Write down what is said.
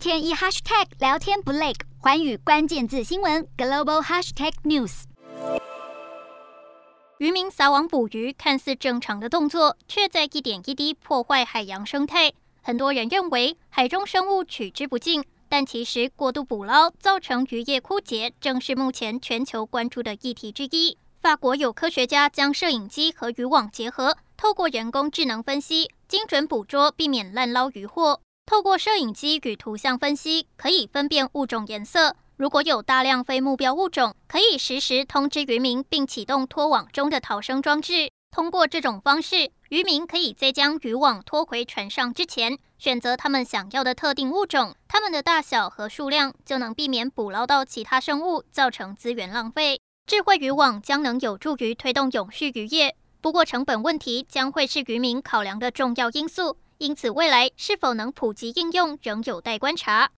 天一 hashtag 聊天不累，环宇关键字新闻 global hashtag news。渔民撒网捕鱼，看似正常的动作，却在一点一滴破坏海洋生态。很多人认为海中生物取之不尽，但其实过度捕捞造成渔业枯竭，正是目前全球关注的议题之一。法国有科学家将摄影机和渔网结合，透过人工智能分析，精准捕捉，避免滥捞渔获。透过摄影机与图像分析，可以分辨物种颜色。如果有大量非目标物种，可以实时通知渔民，并启动拖网中的逃生装置。通过这种方式，渔民可以在将渔网拖回船上之前，选择他们想要的特定物种，它们的大小和数量就能避免捕捞到其他生物，造成资源浪费。智慧渔网将能有助于推动永续渔业，不过成本问题将会是渔民考量的重要因素，因此未来是否能普及应用仍有待观察。